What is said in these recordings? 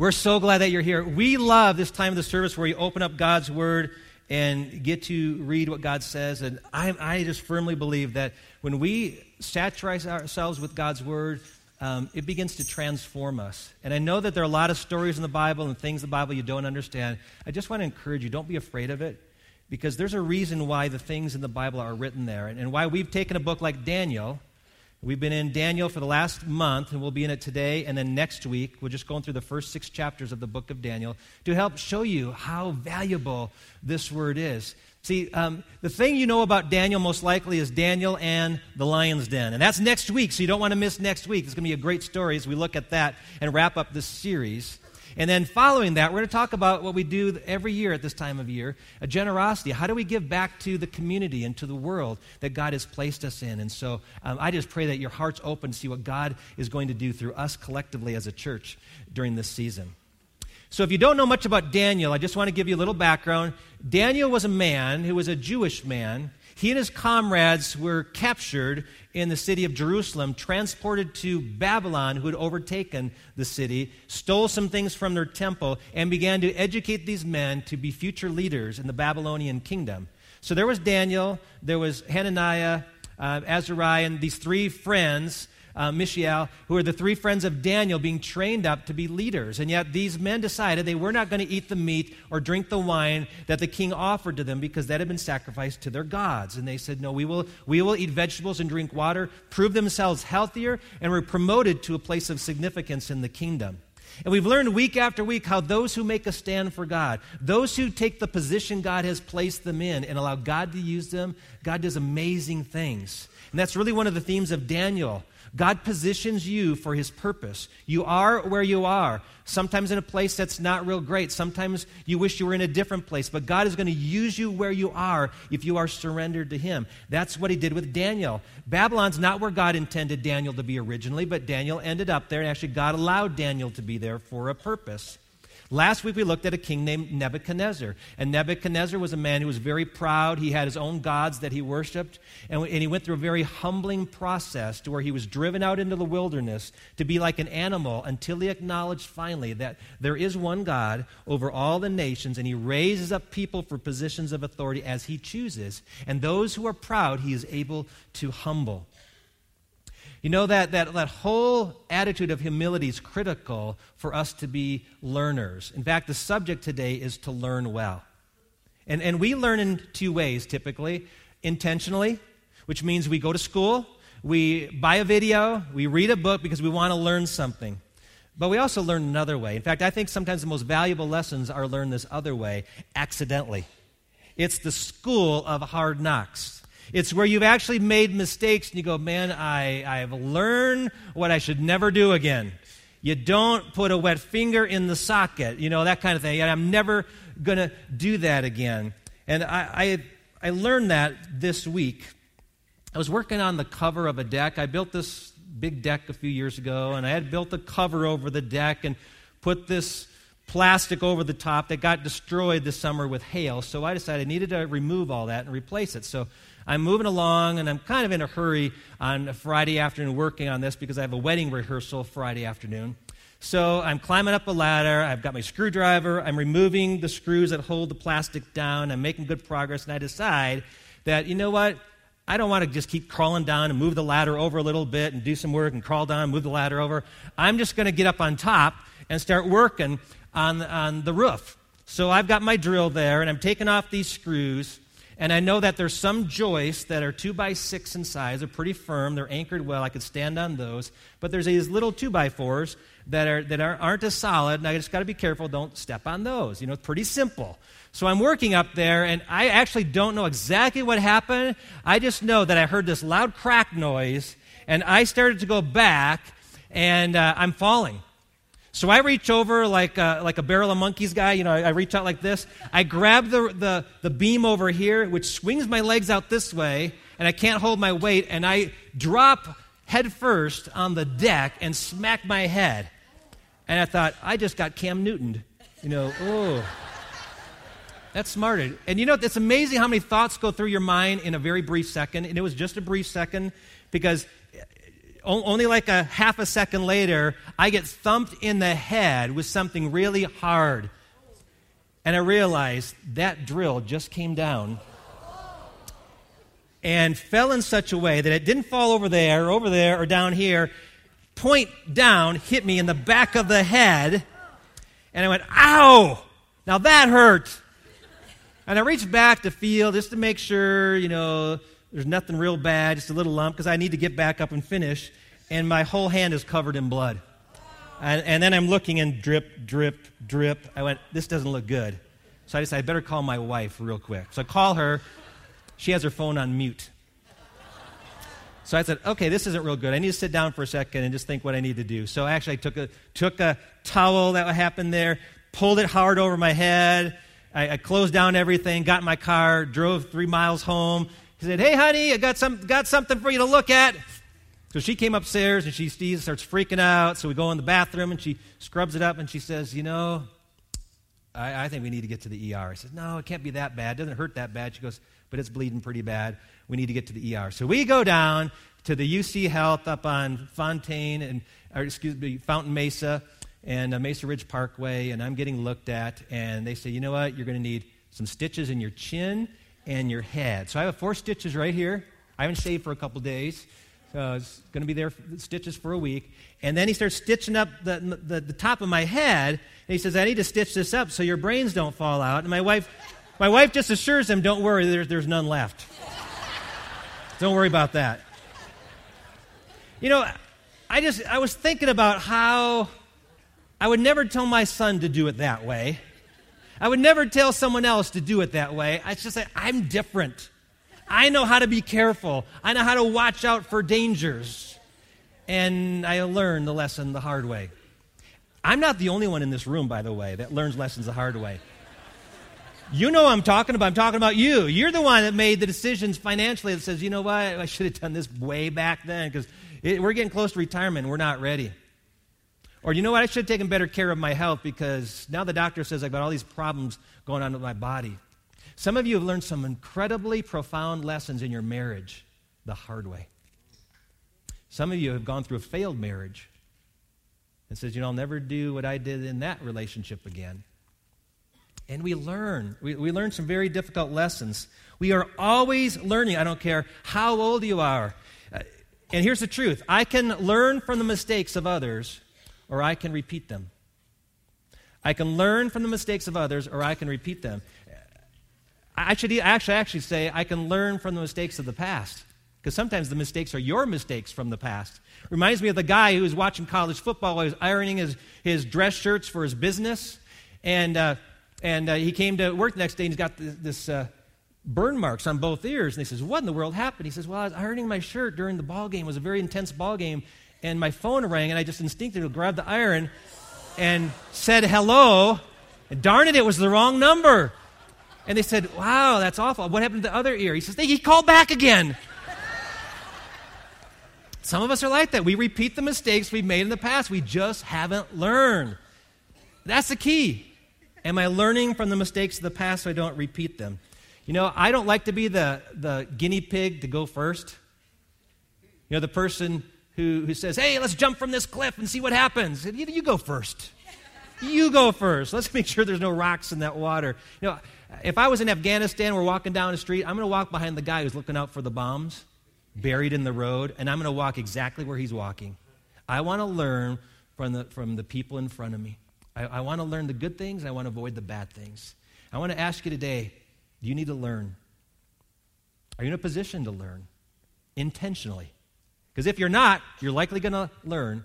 We're so glad that you're here. We love this time of the service where you open up God's Word and get to read what God says. And I, I just firmly believe that when we saturate ourselves with God's Word, um, it begins to transform us. And I know that there are a lot of stories in the Bible and things in the Bible you don't understand. I just want to encourage you don't be afraid of it because there's a reason why the things in the Bible are written there. And, and why we've taken a book like Daniel We've been in Daniel for the last month, and we'll be in it today and then next week. We're just going through the first six chapters of the book of Daniel to help show you how valuable this word is. See, um, the thing you know about Daniel most likely is Daniel and the lion's den. And that's next week, so you don't want to miss next week. It's going to be a great story as we look at that and wrap up this series. And then following that, we're going to talk about what we do every year at this time of year a generosity. How do we give back to the community and to the world that God has placed us in? And so um, I just pray that your heart's open to see what God is going to do through us collectively as a church during this season. So, if you don't know much about Daniel, I just want to give you a little background. Daniel was a man who was a Jewish man he and his comrades were captured in the city of Jerusalem, transported to Babylon, who had overtaken the city, stole some things from their temple, and began to educate these men to be future leaders in the Babylonian kingdom. So there was Daniel, there was Hananiah, uh, Azariah, and these three friends uh, Mishael, who are the three friends of Daniel, being trained up to be leaders. And yet these men decided they were not going to eat the meat or drink the wine that the king offered to them because that had been sacrificed to their gods. And they said, No, we will, we will eat vegetables and drink water, prove themselves healthier, and were promoted to a place of significance in the kingdom. And we've learned week after week how those who make a stand for God, those who take the position God has placed them in and allow God to use them, God does amazing things. And that's really one of the themes of Daniel. God positions you for his purpose. You are where you are, sometimes in a place that's not real great. Sometimes you wish you were in a different place, but God is going to use you where you are if you are surrendered to him. That's what he did with Daniel. Babylon's not where God intended Daniel to be originally, but Daniel ended up there, and actually, God allowed Daniel to be there for a purpose. Last week we looked at a king named Nebuchadnezzar. And Nebuchadnezzar was a man who was very proud. He had his own gods that he worshiped. And, and he went through a very humbling process to where he was driven out into the wilderness to be like an animal until he acknowledged finally that there is one God over all the nations and he raises up people for positions of authority as he chooses. And those who are proud, he is able to humble. You know that, that, that whole attitude of humility is critical for us to be learners. In fact, the subject today is to learn well. And, and we learn in two ways typically intentionally, which means we go to school, we buy a video, we read a book because we want to learn something. But we also learn another way. In fact, I think sometimes the most valuable lessons are learned this other way accidentally. It's the school of hard knocks. It's where you've actually made mistakes and you go, man, I, I have learned what I should never do again. You don't put a wet finger in the socket, you know, that kind of thing. And I'm never going to do that again. And I, I, I learned that this week. I was working on the cover of a deck. I built this big deck a few years ago, and I had built a cover over the deck and put this plastic over the top that got destroyed this summer with hail. So I decided I needed to remove all that and replace it. So I'm moving along, and I'm kind of in a hurry on a Friday afternoon working on this because I have a wedding rehearsal Friday afternoon. So I'm climbing up a ladder. I've got my screwdriver. I'm removing the screws that hold the plastic down. I'm making good progress, and I decide that, you know what? I don't want to just keep crawling down and move the ladder over a little bit and do some work and crawl down and move the ladder over. I'm just going to get up on top and start working on, on the roof. So I've got my drill there, and I'm taking off these screws. And I know that there's some joists that are two by six in size. They're pretty firm. They're anchored well. I could stand on those. But there's these little two by fours that, are, that are, aren't as solid. And I just got to be careful. Don't step on those. You know, it's pretty simple. So I'm working up there, and I actually don't know exactly what happened. I just know that I heard this loud crack noise, and I started to go back, and uh, I'm falling. So I reach over like a, like a barrel of monkeys guy. You know, I, I reach out like this. I grab the, the, the beam over here, which swings my legs out this way, and I can't hold my weight, and I drop head first on the deck and smack my head. And I thought, I just got Cam Newtoned. You know, oh. That's smarted. And you know, it's amazing how many thoughts go through your mind in a very brief second. And it was just a brief second because only like a half a second later, I get thumped in the head with something really hard. And I realize that drill just came down and fell in such a way that it didn't fall over there, over there, or down here. Point down, hit me in the back of the head. And I went, ow! Now that hurt. And I reached back to feel just to make sure, you know, there's nothing real bad, just a little lump, because I need to get back up and finish. And my whole hand is covered in blood. And, and, then I'm looking and drip, drip, drip. I went, this doesn't look good. So I decided I better call my wife real quick. So I call her. She has her phone on mute. So I said, okay, this isn't real good. I need to sit down for a second and just think what I need to do. So actually, I took a, took a towel that happened there, pulled it hard over my head. I, I closed down everything, got in my car, drove three miles home, he said, Hey, honey, I got, some, got something for you to look at. So she came upstairs and she sees, starts freaking out. So we go in the bathroom and she scrubs it up and she says, You know, I, I think we need to get to the ER. I said, No, it can't be that bad. It doesn't hurt that bad. She goes, But it's bleeding pretty bad. We need to get to the ER. So we go down to the UC Health up on Fontaine and, excuse me, Fountain Mesa and uh, Mesa Ridge Parkway. And I'm getting looked at. And they say, You know what? You're going to need some stitches in your chin and your head. So I have four stitches right here. I haven't shaved for a couple days. So it's going to be there, stitches for a week. And then he starts stitching up the, the, the, top of my head. And he says, I need to stitch this up so your brains don't fall out. And my wife, my wife just assures him, don't worry, there's, there's none left. don't worry about that. You know, I just, I was thinking about how I would never tell my son to do it that way. I would never tell someone else to do it that way. I just say, I'm different. I know how to be careful. I know how to watch out for dangers. And I learned the lesson the hard way. I'm not the only one in this room, by the way, that learns lessons the hard way. You know I'm talking about. I'm talking about you. You're the one that made the decisions financially that says, you know what, I should have done this way back then because we're getting close to retirement we're not ready. Or, you know what? I should have taken better care of my health because now the doctor says I've got all these problems going on with my body. Some of you have learned some incredibly profound lessons in your marriage the hard way. Some of you have gone through a failed marriage and says, you know, I'll never do what I did in that relationship again. And we learn. We, we learn some very difficult lessons. We are always learning. I don't care how old you are. Uh, and here's the truth I can learn from the mistakes of others or I can repeat them. I can learn from the mistakes of others, or I can repeat them. I should actually, actually say I can learn from the mistakes of the past. Because sometimes the mistakes are your mistakes from the past. Reminds me of the guy who was watching college football while he was ironing his, his dress shirts for his business. And, uh, and uh, he came to work the next day and he's got this, this uh, burn marks on both ears. And he says, What in the world happened? He says, Well, I was ironing my shirt during the ball game. It was a very intense ball game and my phone rang, and I just instinctively grabbed the iron and said hello. And darn it, it was the wrong number. And they said, Wow, that's awful. What happened to the other ear? He says, He called back again. Some of us are like that. We repeat the mistakes we've made in the past. We just haven't learned. That's the key. Am I learning from the mistakes of the past so I don't repeat them? You know, I don't like to be the, the guinea pig to go first. You know, the person who, who says, Hey, let's jump from this cliff and see what happens. You, you go first. You go first. Let's make sure there's no rocks in that water. You know, if I was in Afghanistan, we're walking down the street, I'm going to walk behind the guy who's looking out for the bombs buried in the road, and I'm going to walk exactly where he's walking. I want to learn from the, from the people in front of me. I, I want to learn the good things, I want to avoid the bad things. I want to ask you today do you need to learn? Are you in a position to learn intentionally? Because if you're not, you're likely going to learn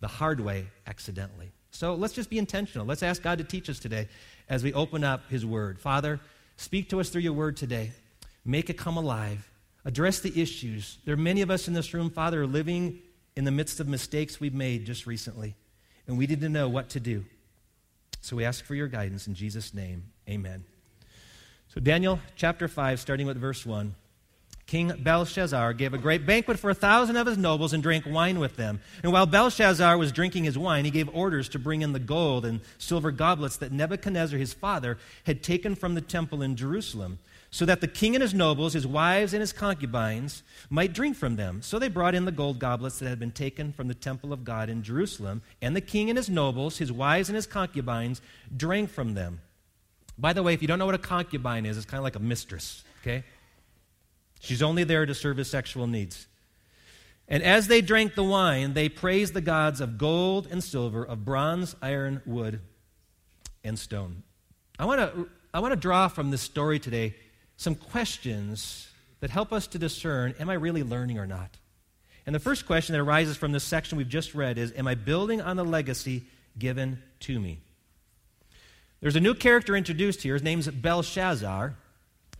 the hard way accidentally. So let's just be intentional. Let's ask God to teach us today as we open up His Word. Father, speak to us through your Word today. Make it come alive. Address the issues. There are many of us in this room, Father, living in the midst of mistakes we've made just recently, and we need to know what to do. So we ask for your guidance in Jesus' name. Amen. So, Daniel chapter 5, starting with verse 1. King Belshazzar gave a great banquet for a thousand of his nobles and drank wine with them. And while Belshazzar was drinking his wine, he gave orders to bring in the gold and silver goblets that Nebuchadnezzar, his father, had taken from the temple in Jerusalem, so that the king and his nobles, his wives and his concubines, might drink from them. So they brought in the gold goblets that had been taken from the temple of God in Jerusalem, and the king and his nobles, his wives and his concubines, drank from them. By the way, if you don't know what a concubine is, it's kind of like a mistress, okay? She's only there to serve his sexual needs. And as they drank the wine, they praised the gods of gold and silver, of bronze, iron, wood, and stone. I want to, I want to draw from this story today some questions that help us to discern am I really learning or not? And the first question that arises from this section we've just read is Am I building on the legacy given to me? There's a new character introduced here. His name's Belshazzar.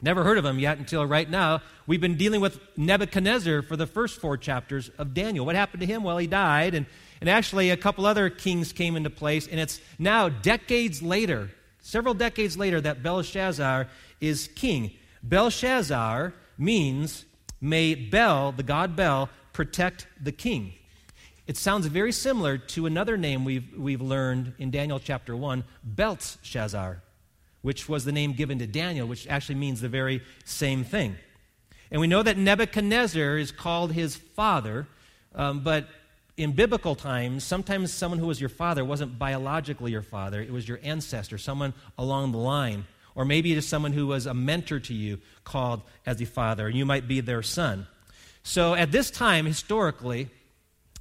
Never heard of him yet until right now. We've been dealing with Nebuchadnezzar for the first four chapters of Daniel. What happened to him? Well, he died, and, and actually a couple other kings came into place, and it's now decades later, several decades later, that Belshazzar is king. Belshazzar means, may Bel, the god Bel, protect the king. It sounds very similar to another name we've, we've learned in Daniel chapter 1, Belteshazzar which was the name given to Daniel, which actually means the very same thing. And we know that Nebuchadnezzar is called his father, um, but in biblical times, sometimes someone who was your father wasn't biologically your father, it was your ancestor, someone along the line. Or maybe it is someone who was a mentor to you called as a father, and you might be their son. So at this time, historically,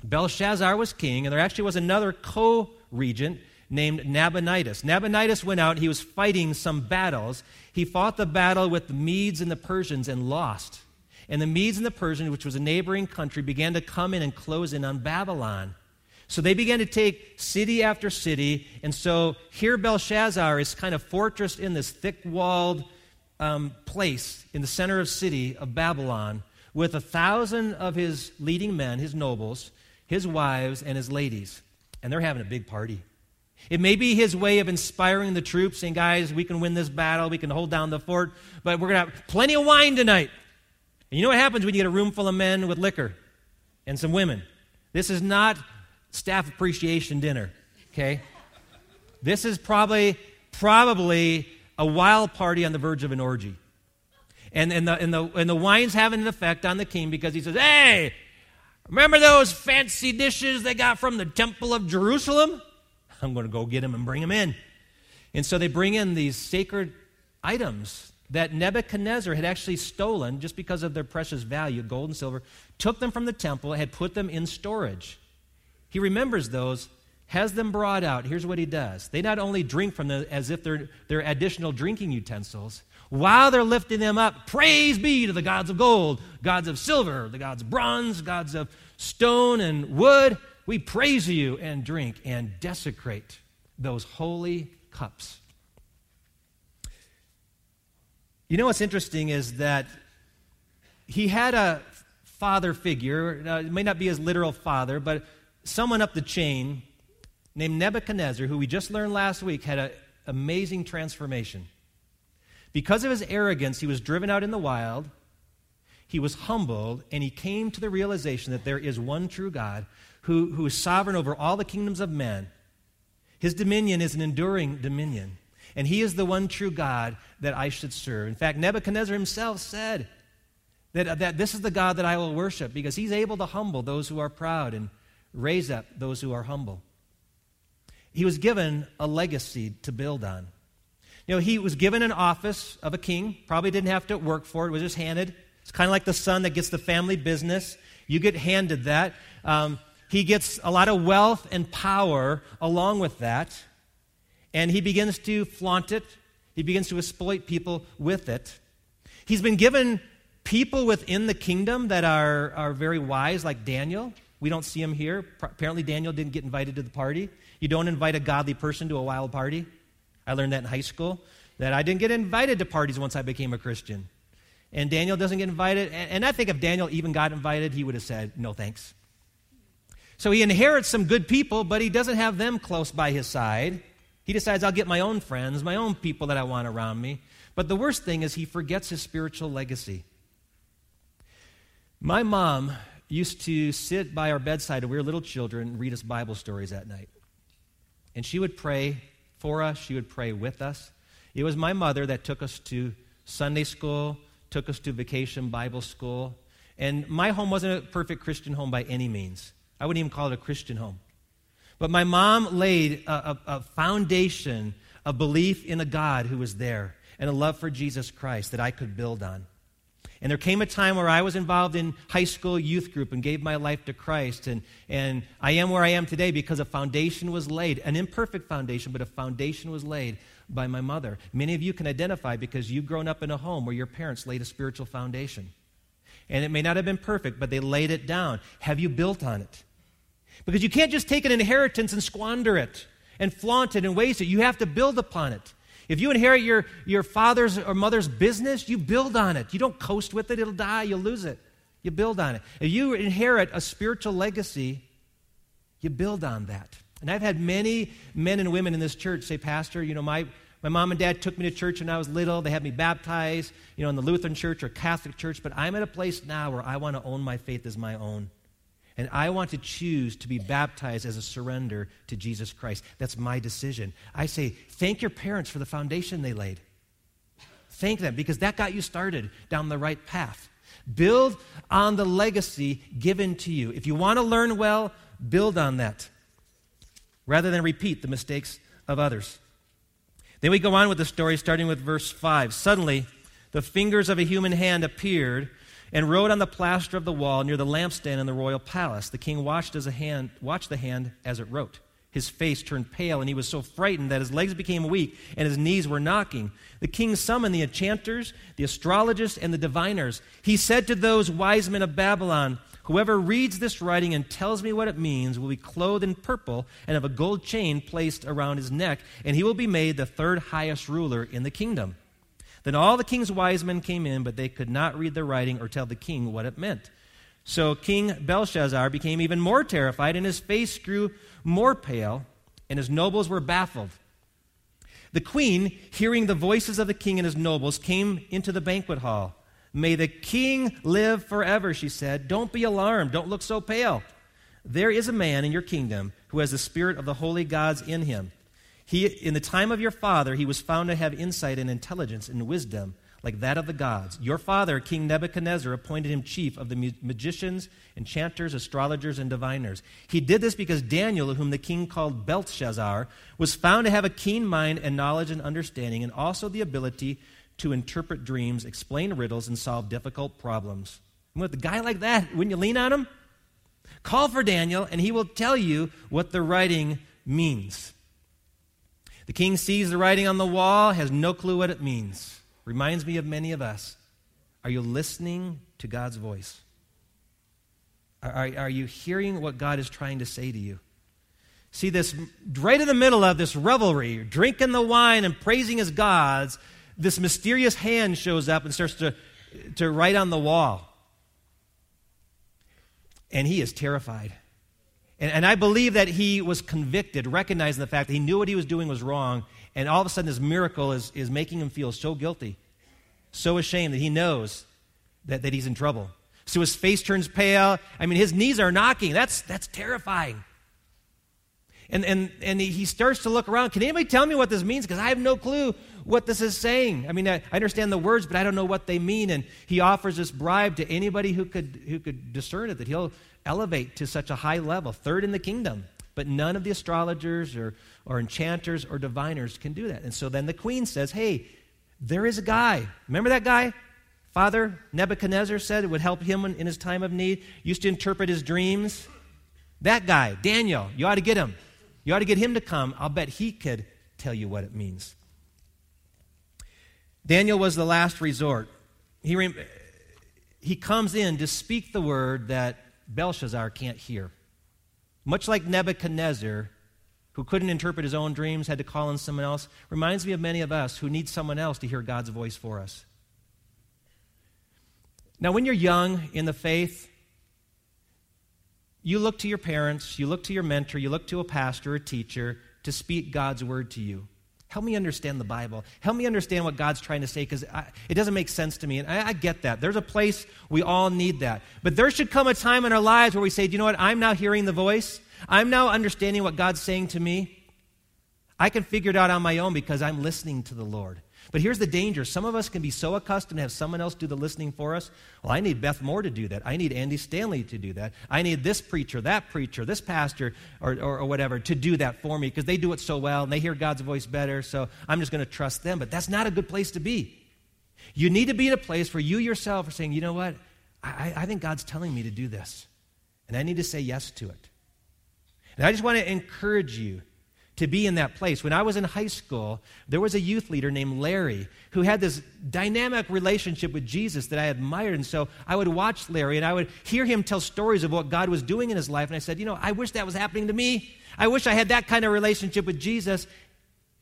Belshazzar was king, and there actually was another co regent named Nabonidus. Nabonidus went out, he was fighting some battles. He fought the battle with the Medes and the Persians and lost. And the Medes and the Persians, which was a neighboring country, began to come in and close in on Babylon. So they began to take city after city. And so here Belshazzar is kind of fortressed in this thick walled um, place in the center of city of Babylon with a thousand of his leading men, his nobles, his wives, and his ladies. And they're having a big party. It may be his way of inspiring the troops, saying, guys, we can win this battle, we can hold down the fort, but we're going to have plenty of wine tonight. And you know what happens when you get a room full of men with liquor and some women? This is not staff appreciation dinner, okay? This is probably, probably a wild party on the verge of an orgy. And, and, the, and, the, and the wine's having an effect on the king because he says, hey, remember those fancy dishes they got from the temple of Jerusalem? I'm going to go get them and bring them in. And so they bring in these sacred items that Nebuchadnezzar had actually stolen just because of their precious value, gold and silver, took them from the temple, had put them in storage. He remembers those, has them brought out. Here's what he does. They not only drink from them as if they're, they're additional drinking utensils, while they're lifting them up, praise be to the gods of gold, gods of silver, the gods of bronze, gods of stone and wood. We praise you and drink and desecrate those holy cups. You know what's interesting is that he had a father figure. Now, it may not be his literal father, but someone up the chain named Nebuchadnezzar, who we just learned last week, had an amazing transformation. Because of his arrogance, he was driven out in the wild. He was humbled, and he came to the realization that there is one true God who, who is sovereign over all the kingdoms of men. His dominion is an enduring dominion. And he is the one true God that I should serve. In fact, Nebuchadnezzar himself said that, that this is the God that I will worship because he's able to humble those who are proud and raise up those who are humble. He was given a legacy to build on. You know, he was given an office of a king, probably didn't have to work for it, was just handed. It's kind of like the son that gets the family business. You get handed that. Um, he gets a lot of wealth and power along with that, and he begins to flaunt it. He begins to exploit people with it. He's been given people within the kingdom that are, are very wise, like Daniel. We don't see him here. Apparently, Daniel didn't get invited to the party. You don't invite a godly person to a wild party. I learned that in high school, that I didn't get invited to parties once I became a Christian. And Daniel doesn't get invited. And I think if Daniel even got invited, he would have said, no thanks. So he inherits some good people, but he doesn't have them close by his side. He decides, I'll get my own friends, my own people that I want around me. But the worst thing is he forgets his spiritual legacy. My mom used to sit by our bedside when we were little children and read us Bible stories at night. And she would pray for us, she would pray with us. It was my mother that took us to Sunday school, took us to vacation Bible school. And my home wasn't a perfect Christian home by any means. I wouldn't even call it a Christian home. But my mom laid a, a, a foundation of belief in a God who was there and a love for Jesus Christ that I could build on. And there came a time where I was involved in high school youth group and gave my life to Christ. And, and I am where I am today because a foundation was laid, an imperfect foundation, but a foundation was laid by my mother. Many of you can identify because you've grown up in a home where your parents laid a spiritual foundation. And it may not have been perfect, but they laid it down. Have you built on it? Because you can't just take an inheritance and squander it and flaunt it and waste it. You have to build upon it. If you inherit your, your father's or mother's business, you build on it. You don't coast with it, it'll die, you'll lose it. You build on it. If you inherit a spiritual legacy, you build on that. And I've had many men and women in this church say, Pastor, you know, my, my mom and dad took me to church when I was little. They had me baptized, you know, in the Lutheran church or Catholic church, but I'm at a place now where I want to own my faith as my own. And I want to choose to be baptized as a surrender to Jesus Christ. That's my decision. I say, thank your parents for the foundation they laid. Thank them because that got you started down the right path. Build on the legacy given to you. If you want to learn well, build on that rather than repeat the mistakes of others. Then we go on with the story, starting with verse 5. Suddenly, the fingers of a human hand appeared and wrote on the plaster of the wall near the lampstand in the royal palace. The king watched, as a hand, watched the hand as it wrote. His face turned pale, and he was so frightened that his legs became weak and his knees were knocking. The king summoned the enchanters, the astrologers, and the diviners. He said to those wise men of Babylon, Whoever reads this writing and tells me what it means will be clothed in purple and have a gold chain placed around his neck, and he will be made the third highest ruler in the kingdom. Then all the king's wise men came in, but they could not read the writing or tell the king what it meant. So King Belshazzar became even more terrified, and his face grew more pale, and his nobles were baffled. The queen, hearing the voices of the king and his nobles, came into the banquet hall. May the king live forever, she said. Don't be alarmed. Don't look so pale. There is a man in your kingdom who has the spirit of the holy gods in him. He, in the time of your father, he was found to have insight and intelligence and wisdom like that of the gods. Your father, King Nebuchadnezzar, appointed him chief of the magicians, enchanters, astrologers, and diviners. He did this because Daniel, whom the king called Belshazzar, was found to have a keen mind and knowledge and understanding, and also the ability to interpret dreams, explain riddles, and solve difficult problems. And with a guy like that, wouldn't you lean on him? Call for Daniel, and he will tell you what the writing means. The king sees the writing on the wall, has no clue what it means. Reminds me of many of us. Are you listening to God's voice? Are, are, you hearing what God is trying to say to you? See, this right in the middle of this revelry, drinking the wine and praising his gods, this mysterious hand shows up and starts to, to write on the wall. And he is terrified. And, and I believe that he was convicted, recognizing the fact that he knew what he was doing was wrong, and all of a sudden this miracle is, is making him feel so guilty, so ashamed that he knows that, that he's in trouble. So his face turns pale. I mean, his knees are knocking. That's, that's terrifying. And, and, and he starts to look around. Can anybody tell me what this means? Because I have no clue what this is saying. I mean, I, I, understand the words, but I don't know what they mean. And he offers this bribe to anybody who could, who could discern it, that he'll, elevate to such a high level, third in the kingdom. But none of the astrologers or, or enchanters or diviners can do that. And so then the queen says, Hey, there is a guy. Remember that guy? Father Nebuchadnezzar said it would help him in his time of need, used to interpret his dreams. That guy, Daniel, you ought to get him. You ought to get him to come. I'll bet he could tell you what it means. Daniel was the last resort. He, re- he comes in to speak the word that Belshazzar can't hear. Much like Nebuchadnezzar, who couldn't interpret his own dreams, had to call on someone else, reminds me of many of us who need someone else to hear God's voice for us. Now, when you're young in the faith, you look to your parents, you look to your mentor, you look to a pastor, a teacher to speak God's word to you. Help me understand the Bible. Help me understand what God's trying to say because it doesn't make sense to me. And I, I, get that. There's a place we all need that. But there should come a time in our lives where we say, you know what? I'm now hearing the voice. I'm now understanding what God's saying to me. I can figure it out on my own because I'm listening to the Lord. But here's the danger. Some of us can be so accustomed to have someone else do the listening for us. Well, I need Beth Moore to do that. I need Andy Stanley to do that. I need this preacher, that preacher, this pastor, or, or, or whatever to do that for me because they do it so well and they hear God's voice better. So I'm just going to trust them. But that's not a good place to be. You need to be in a place where you yourself are saying, you know what? I, I think God's telling me to do this. And I need to say yes to it. And I just want to encourage you to be in that place. When I was in high school, there was a youth leader named Larry who had this dynamic relationship with Jesus that I admired. And so I would watch Larry and I would hear him tell stories of what God was doing in his life. And I said, You know, I wish that was happening to me. I wish I had that kind of relationship with Jesus.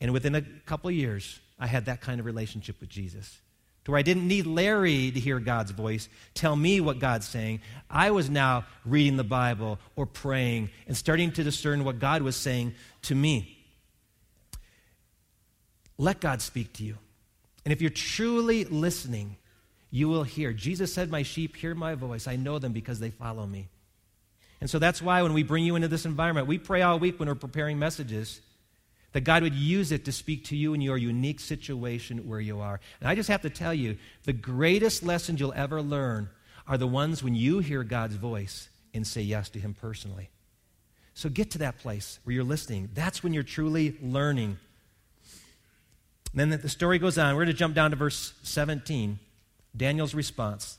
And within a couple years, I had that kind of relationship with Jesus. To where I didn't need Larry to hear God's voice tell me what God's saying. I was now reading the Bible or praying and starting to discern what God was saying to me. Let God speak to you. And if you're truly listening, you will hear. Jesus said, My sheep hear my voice. I know them because they follow me. And so that's why when we bring you into this environment, we pray all week when we're preparing messages that God would use it to speak to you in your unique situation where you are. And I just have to tell you, the greatest lessons you'll ever learn are the ones when you hear God's voice and say yes to Him personally. So get to that place where you're listening. That's when you're truly learning. And then the story goes on. We're going to jump down to verse 17. Daniel's response.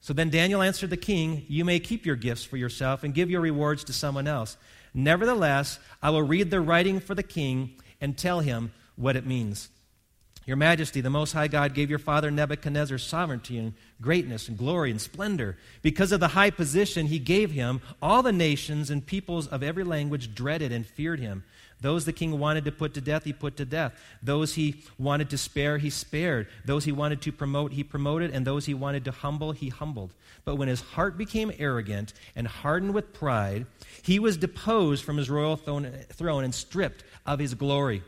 So then Daniel answered the king, You may keep your gifts for yourself and give your rewards to someone else. Nevertheless, I will read the writing for the king and tell him what it means. Your Majesty, the Most High God gave your father Nebuchadnezzar sovereignty and greatness and glory and splendor. Because of the high position he gave him, all the nations and peoples of every language dreaded and feared him. Those the king wanted to put to death, he put to death. Those he wanted to spare, he spared. Those he wanted to promote, he promoted. And those he wanted to humble, he humbled. But when his heart became arrogant and hardened with pride, he was deposed from his royal throne and stripped of his glory.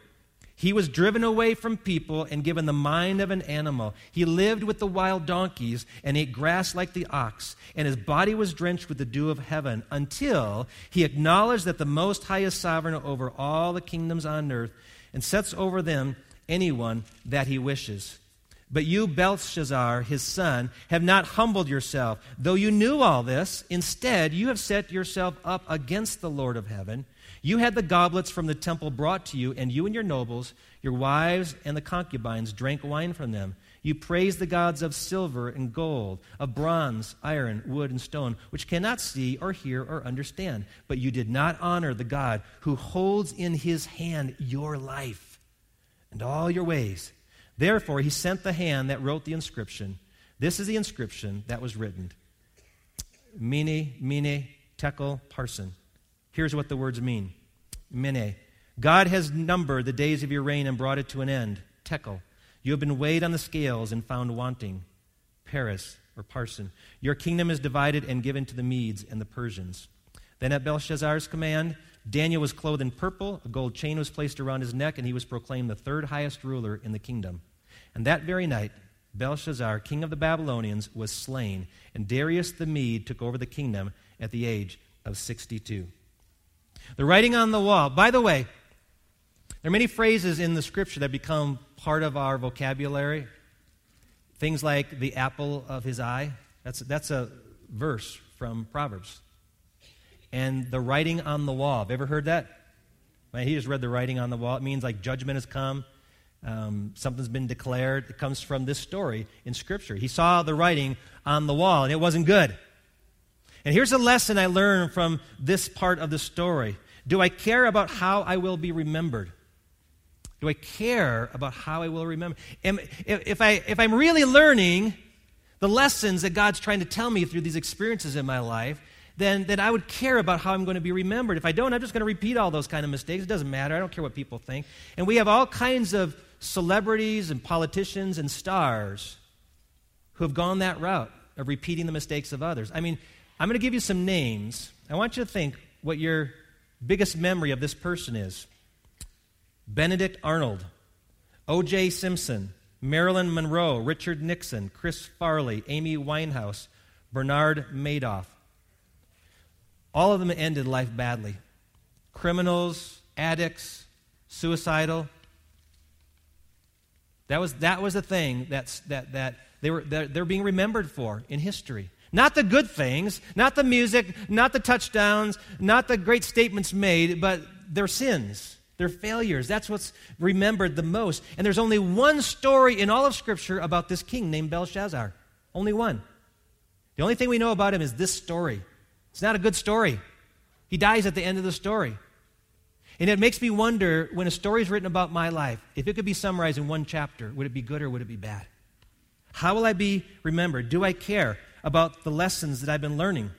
He was driven away from people and given the mind of an animal. He lived with the wild donkeys and ate grass like the ox, and his body was drenched with the dew of heaven until he acknowledged that the Most High is sovereign over all the kingdoms on earth and sets over them anyone that he wishes. But you, Belshazzar, his son, have not humbled yourself. Though you knew all this, instead you have set yourself up against the Lord of heaven. You had the goblets from the temple brought to you, and you and your nobles, your wives, and the concubines drank wine from them. You praised the gods of silver and gold, of bronze, iron, wood, and stone, which cannot see or hear or understand. But you did not honor the God who holds in his hand your life and all your ways. Therefore, he sent the hand that wrote the inscription. This is the inscription that was written Mene, Mene, Tekel, Parsin. Here's what the words mean Mene. God has numbered the days of your reign and brought it to an end. Tekel. You have been weighed on the scales and found wanting. Peres, or Parsin. Your kingdom is divided and given to the Medes and the Persians. Then at Belshazzar's command, Daniel was clothed in purple, a gold chain was placed around his neck, and he was proclaimed the third highest ruler in the kingdom. And that very night, Belshazzar, king of the Babylonians, was slain, and Darius the Mede took over the kingdom at the age of 62. The writing on the wall. By the way, there are many phrases in the scripture that become part of our vocabulary. Things like the apple of his eye. That's, that's a verse from Proverbs. And the writing on the wall. Have you ever heard that? He just read the writing on the wall. It means like judgment has come, um, something's been declared. It comes from this story in Scripture. He saw the writing on the wall, and it wasn't good. And here's a lesson I learned from this part of the story Do I care about how I will be remembered? Do I care about how I will remember? Am, if, I, if I'm really learning the lessons that God's trying to tell me through these experiences in my life, then, then I would care about how I'm going to be remembered. If I don't, I'm just going to repeat all those kind of mistakes. It doesn't matter. I don't care what people think. And we have all kinds of celebrities and politicians and stars who have gone that route of repeating the mistakes of others. I mean, I'm going to give you some names. I want you to think what your biggest memory of this person is. Benedict Arnold. O.J. Simpson, Marilyn Monroe, Richard Nixon, Chris Farley, Amy Winehouse, Bernard Madoff. All of them ended life badly. Criminals, addicts, suicidal. That was, that was the thing that's, that, that they were, that they're being remembered for in history. Not the good things, not the music, not the touchdowns, not the great statements made, but their sins, their failures. That's what's remembered the most. And there's only one story in all of Scripture about this king named Belshazzar. Only one. The only thing we know about him is this story. It's not a good story. He dies at the end of the story. And it makes me wonder when a story is written about my life, if it could be summarized in one chapter, would it be good or would it be bad? How will I be remembered? Do I care about the lessons that I've been learning?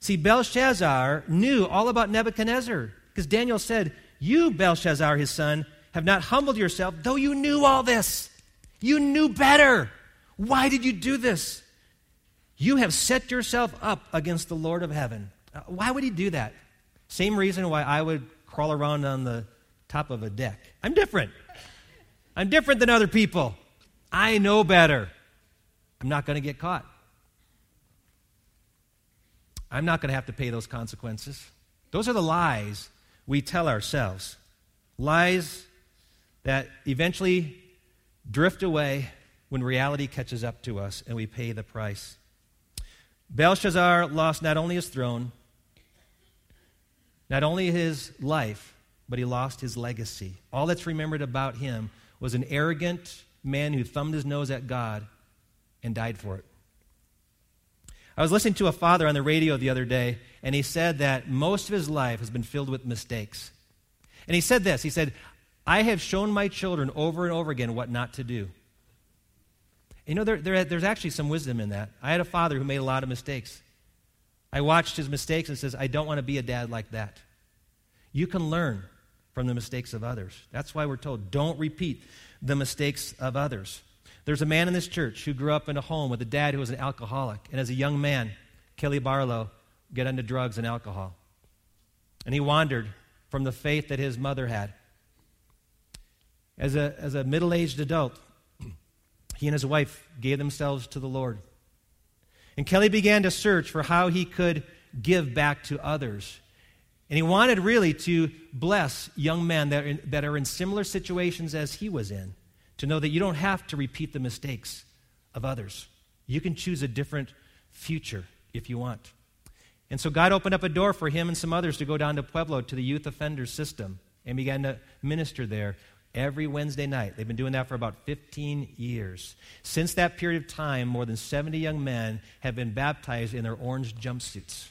See, Belshazzar knew all about Nebuchadnezzar because Daniel said, You, Belshazzar, his son, have not humbled yourself, though you knew all this. You knew better. Why did you do this? You have set yourself up against the Lord of heaven. Uh, why would he do that? Same reason why I would crawl around on the top of a deck. I'm different. I'm different than other people. I know better. I'm not going to get caught. I'm not going to have to pay those consequences. Those are the lies we tell ourselves. Lies that eventually drift away when reality catches up to us and we pay the price. Belshazzar lost not only his throne, not only his life, but he lost his legacy. All that's remembered about him was an arrogant man who thumbed his nose at God and died for it. I was listening to a father on the radio the other day, and he said that most of his life has been filled with mistakes. And he said this He said, I have shown my children over and over again what not to do. You know, there, there, there's actually some wisdom in that. I had a father who made a lot of mistakes. I watched his mistakes and says, I don't want to be a dad like that. You can learn from the mistakes of others. That's why we're told don't repeat the mistakes of others. There's a man in this church who grew up in a home with a dad who was an alcoholic. And as a young man, Kelly Barlow got into drugs and alcohol. And he wandered from the faith that his mother had. As a, as a middle aged adult, he and his wife gave themselves to the Lord. And Kelly began to search for how he could give back to others. And he wanted really to bless young men that are, in, that are in similar situations as he was in, to know that you don't have to repeat the mistakes of others. You can choose a different future if you want. And so God opened up a door for him and some others to go down to Pueblo to the youth offender system and began to minister there every Wednesday night. They've been doing that for about 15 years. Since that period of time, more than 70 young men have been baptized in their orange jumpsuits.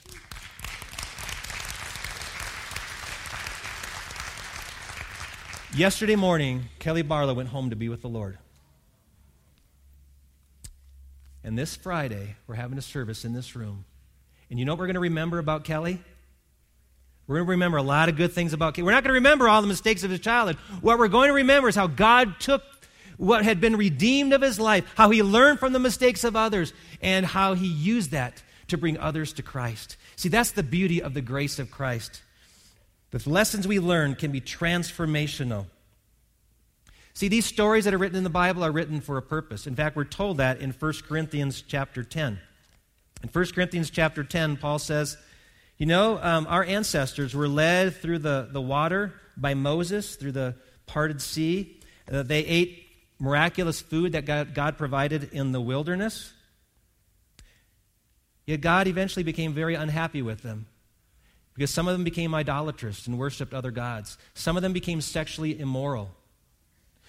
Yesterday morning, Kelly Barlow went home to be with the Lord. And this Friday, we're having a service in this room. And you know what we're going to remember about Kelly? We're going to remember a lot of good things about Kelly. We're not going to remember all the mistakes of his childhood. What we're going to remember is how God took what had been redeemed of his life, how he learned from the mistakes of others, and how he used that to bring others to Christ. See, that's the beauty of the grace of Christ. The lessons we learn can be transformational. See, these stories that are written in the Bible are written for a purpose. In fact, we're told that in 1 Corinthians chapter 10. In 1 Corinthians chapter 10, Paul says, you know, um, our ancestors were led through the, the water by Moses, through the parted sea. Uh, they ate miraculous food that God, God provided in the wilderness. Yet God eventually became very unhappy with them because some of them became idolatrous and worshiped other gods. Some of them became sexually immoral.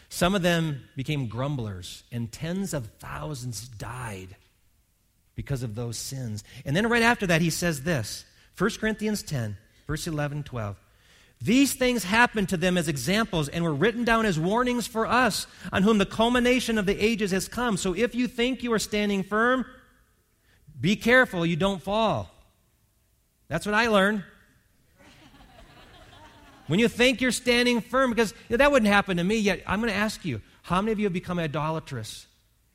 Some of them became grumblers, and tens of thousands died because of those sins. And then right after that, he says this 1 Corinthians 10, verse 11, 12. These things happened to them as examples and were written down as warnings for us, on whom the culmination of the ages has come. So if you think you are standing firm, be careful you don't fall. That's what I learned. When you think you're standing firm, because you know, that wouldn't happen to me yet, I'm going to ask you how many of you have become idolatrous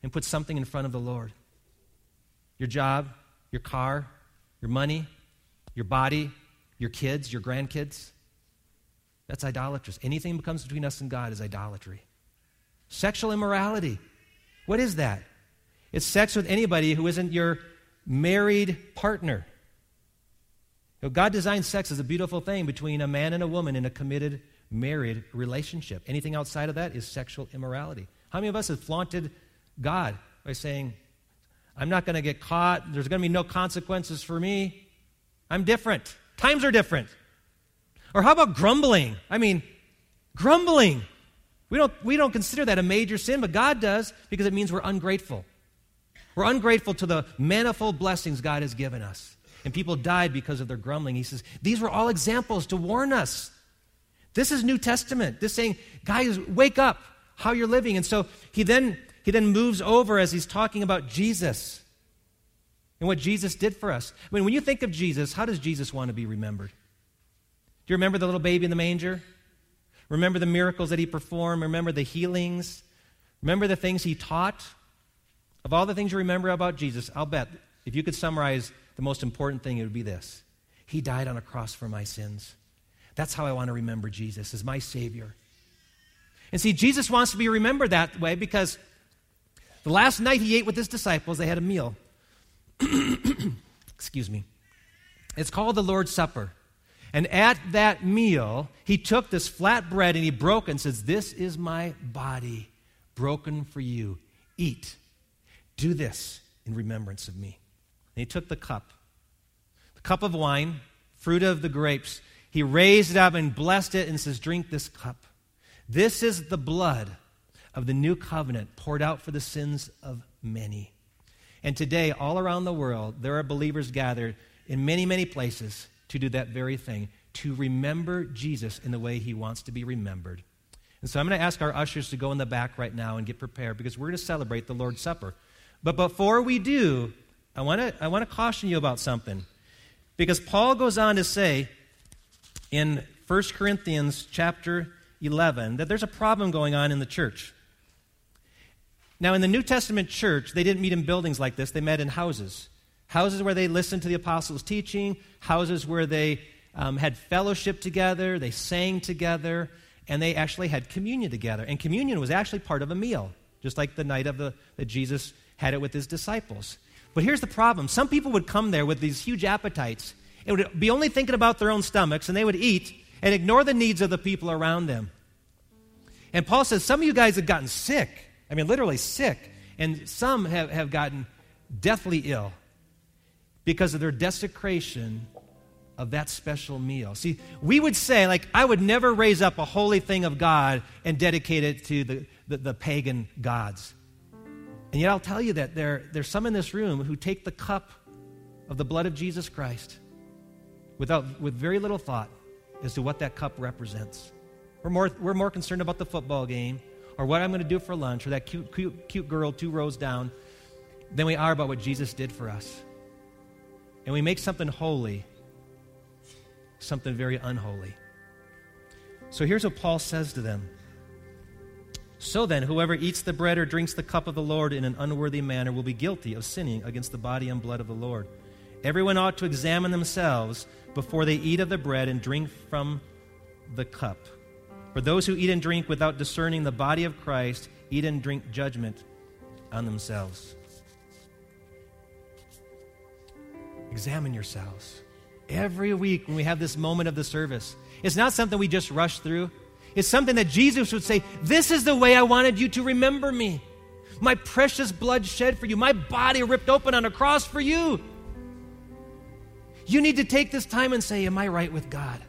and put something in front of the Lord? Your job, your car, your money, your body, your kids, your grandkids. That's idolatrous. Anything that comes between us and God is idolatry. Sexual immorality. What is that? It's sex with anybody who isn't your married partner. You know, God designed sex as a beautiful thing between a man and a woman in a committed married relationship. Anything outside of that is sexual immorality. How many of us have flaunted God by saying, I'm not going to get caught, there's going to be no consequences for me? I'm different. Times are different. Or how about grumbling? I mean, grumbling. We don't, we don't consider that a major sin, but God does because it means we're ungrateful. We're ungrateful to the manifold blessings God has given us. And people died because of their grumbling. He says, These were all examples to warn us. This is New Testament. This saying, guys, wake up how you're living. And so he then he then moves over as he's talking about Jesus and what Jesus did for us. I mean, when you think of Jesus, how does Jesus want to be remembered? Do you remember the little baby in the manger? Remember the miracles that he performed? Remember the healings? Remember the things he taught? Of all the things you remember about Jesus, I'll bet if you could summarize the most important thing, it would be this He died on a cross for my sins. That's how I want to remember Jesus, as my Savior. And see, Jesus wants to be remembered that way because the last night he ate with his disciples, they had a meal. Excuse me. It's called the Lord's Supper. And at that meal, he took this flat bread and he broke it and says, This is my body broken for you. Eat. Do this in remembrance of me. He took the cup, the cup of wine, fruit of the grapes. He raised it up and blessed it and says, Drink this cup. This is the blood of the new covenant poured out for the sins of many. And today, all around the world, there are believers gathered in many, many places to do that very thing, to remember Jesus in the way he wants to be remembered. And so I'm going to ask our ushers to go in the back right now and get prepared because we're going to celebrate the Lord's Supper. But before we do, I want to, I want to caution you about something. Because Paul goes on to say in 1 Corinthians chapter 11 that there's a problem going on in the church. Now, in the New Testament church, they didn't meet in buildings like this, they met in houses. Houses where they listened to the apostles' teaching, houses where they um, had fellowship together, they sang together, and they actually had communion together. And communion was actually part of a meal, just like the night of the, that Jesus had it with his disciples. But here's the problem some people would come there with these huge appetites and would be only thinking about their own stomachs, and they would eat and ignore the needs of the people around them. And Paul says, Some of you guys have gotten sick. I mean, literally sick. And some have, have gotten deathly ill because of their desecration of that special meal. See, we would say, like, I would never raise up a holy thing of God and dedicate it to the, the, the pagan gods. And yet I'll tell you that there, there's some in this room who take the cup of the blood of Jesus Christ without, with very little thought as to what that cup represents. We're more, we're more concerned about the football game or what I'm going to do for lunch or that cute, cute, cute girl two rows down than we are about what Jesus did for us. And we make something holy something very unholy. So here's what Paul says to them. So then, whoever eats the bread or drinks the cup of the Lord in an unworthy manner will be guilty of sinning against the body and blood of the Lord. Everyone ought to examine themselves before they eat of the bread and drink from the cup. For those who eat and drink without discerning the body of Christ eat and drink judgment on themselves. Examine yourselves. Every week when we have this moment of the service, it's not something we just rush through. It's something that Jesus would say, This is the way I wanted you to remember me. My precious blood shed for you, my body ripped open on a cross for you. You need to take this time and say, Am I right with God?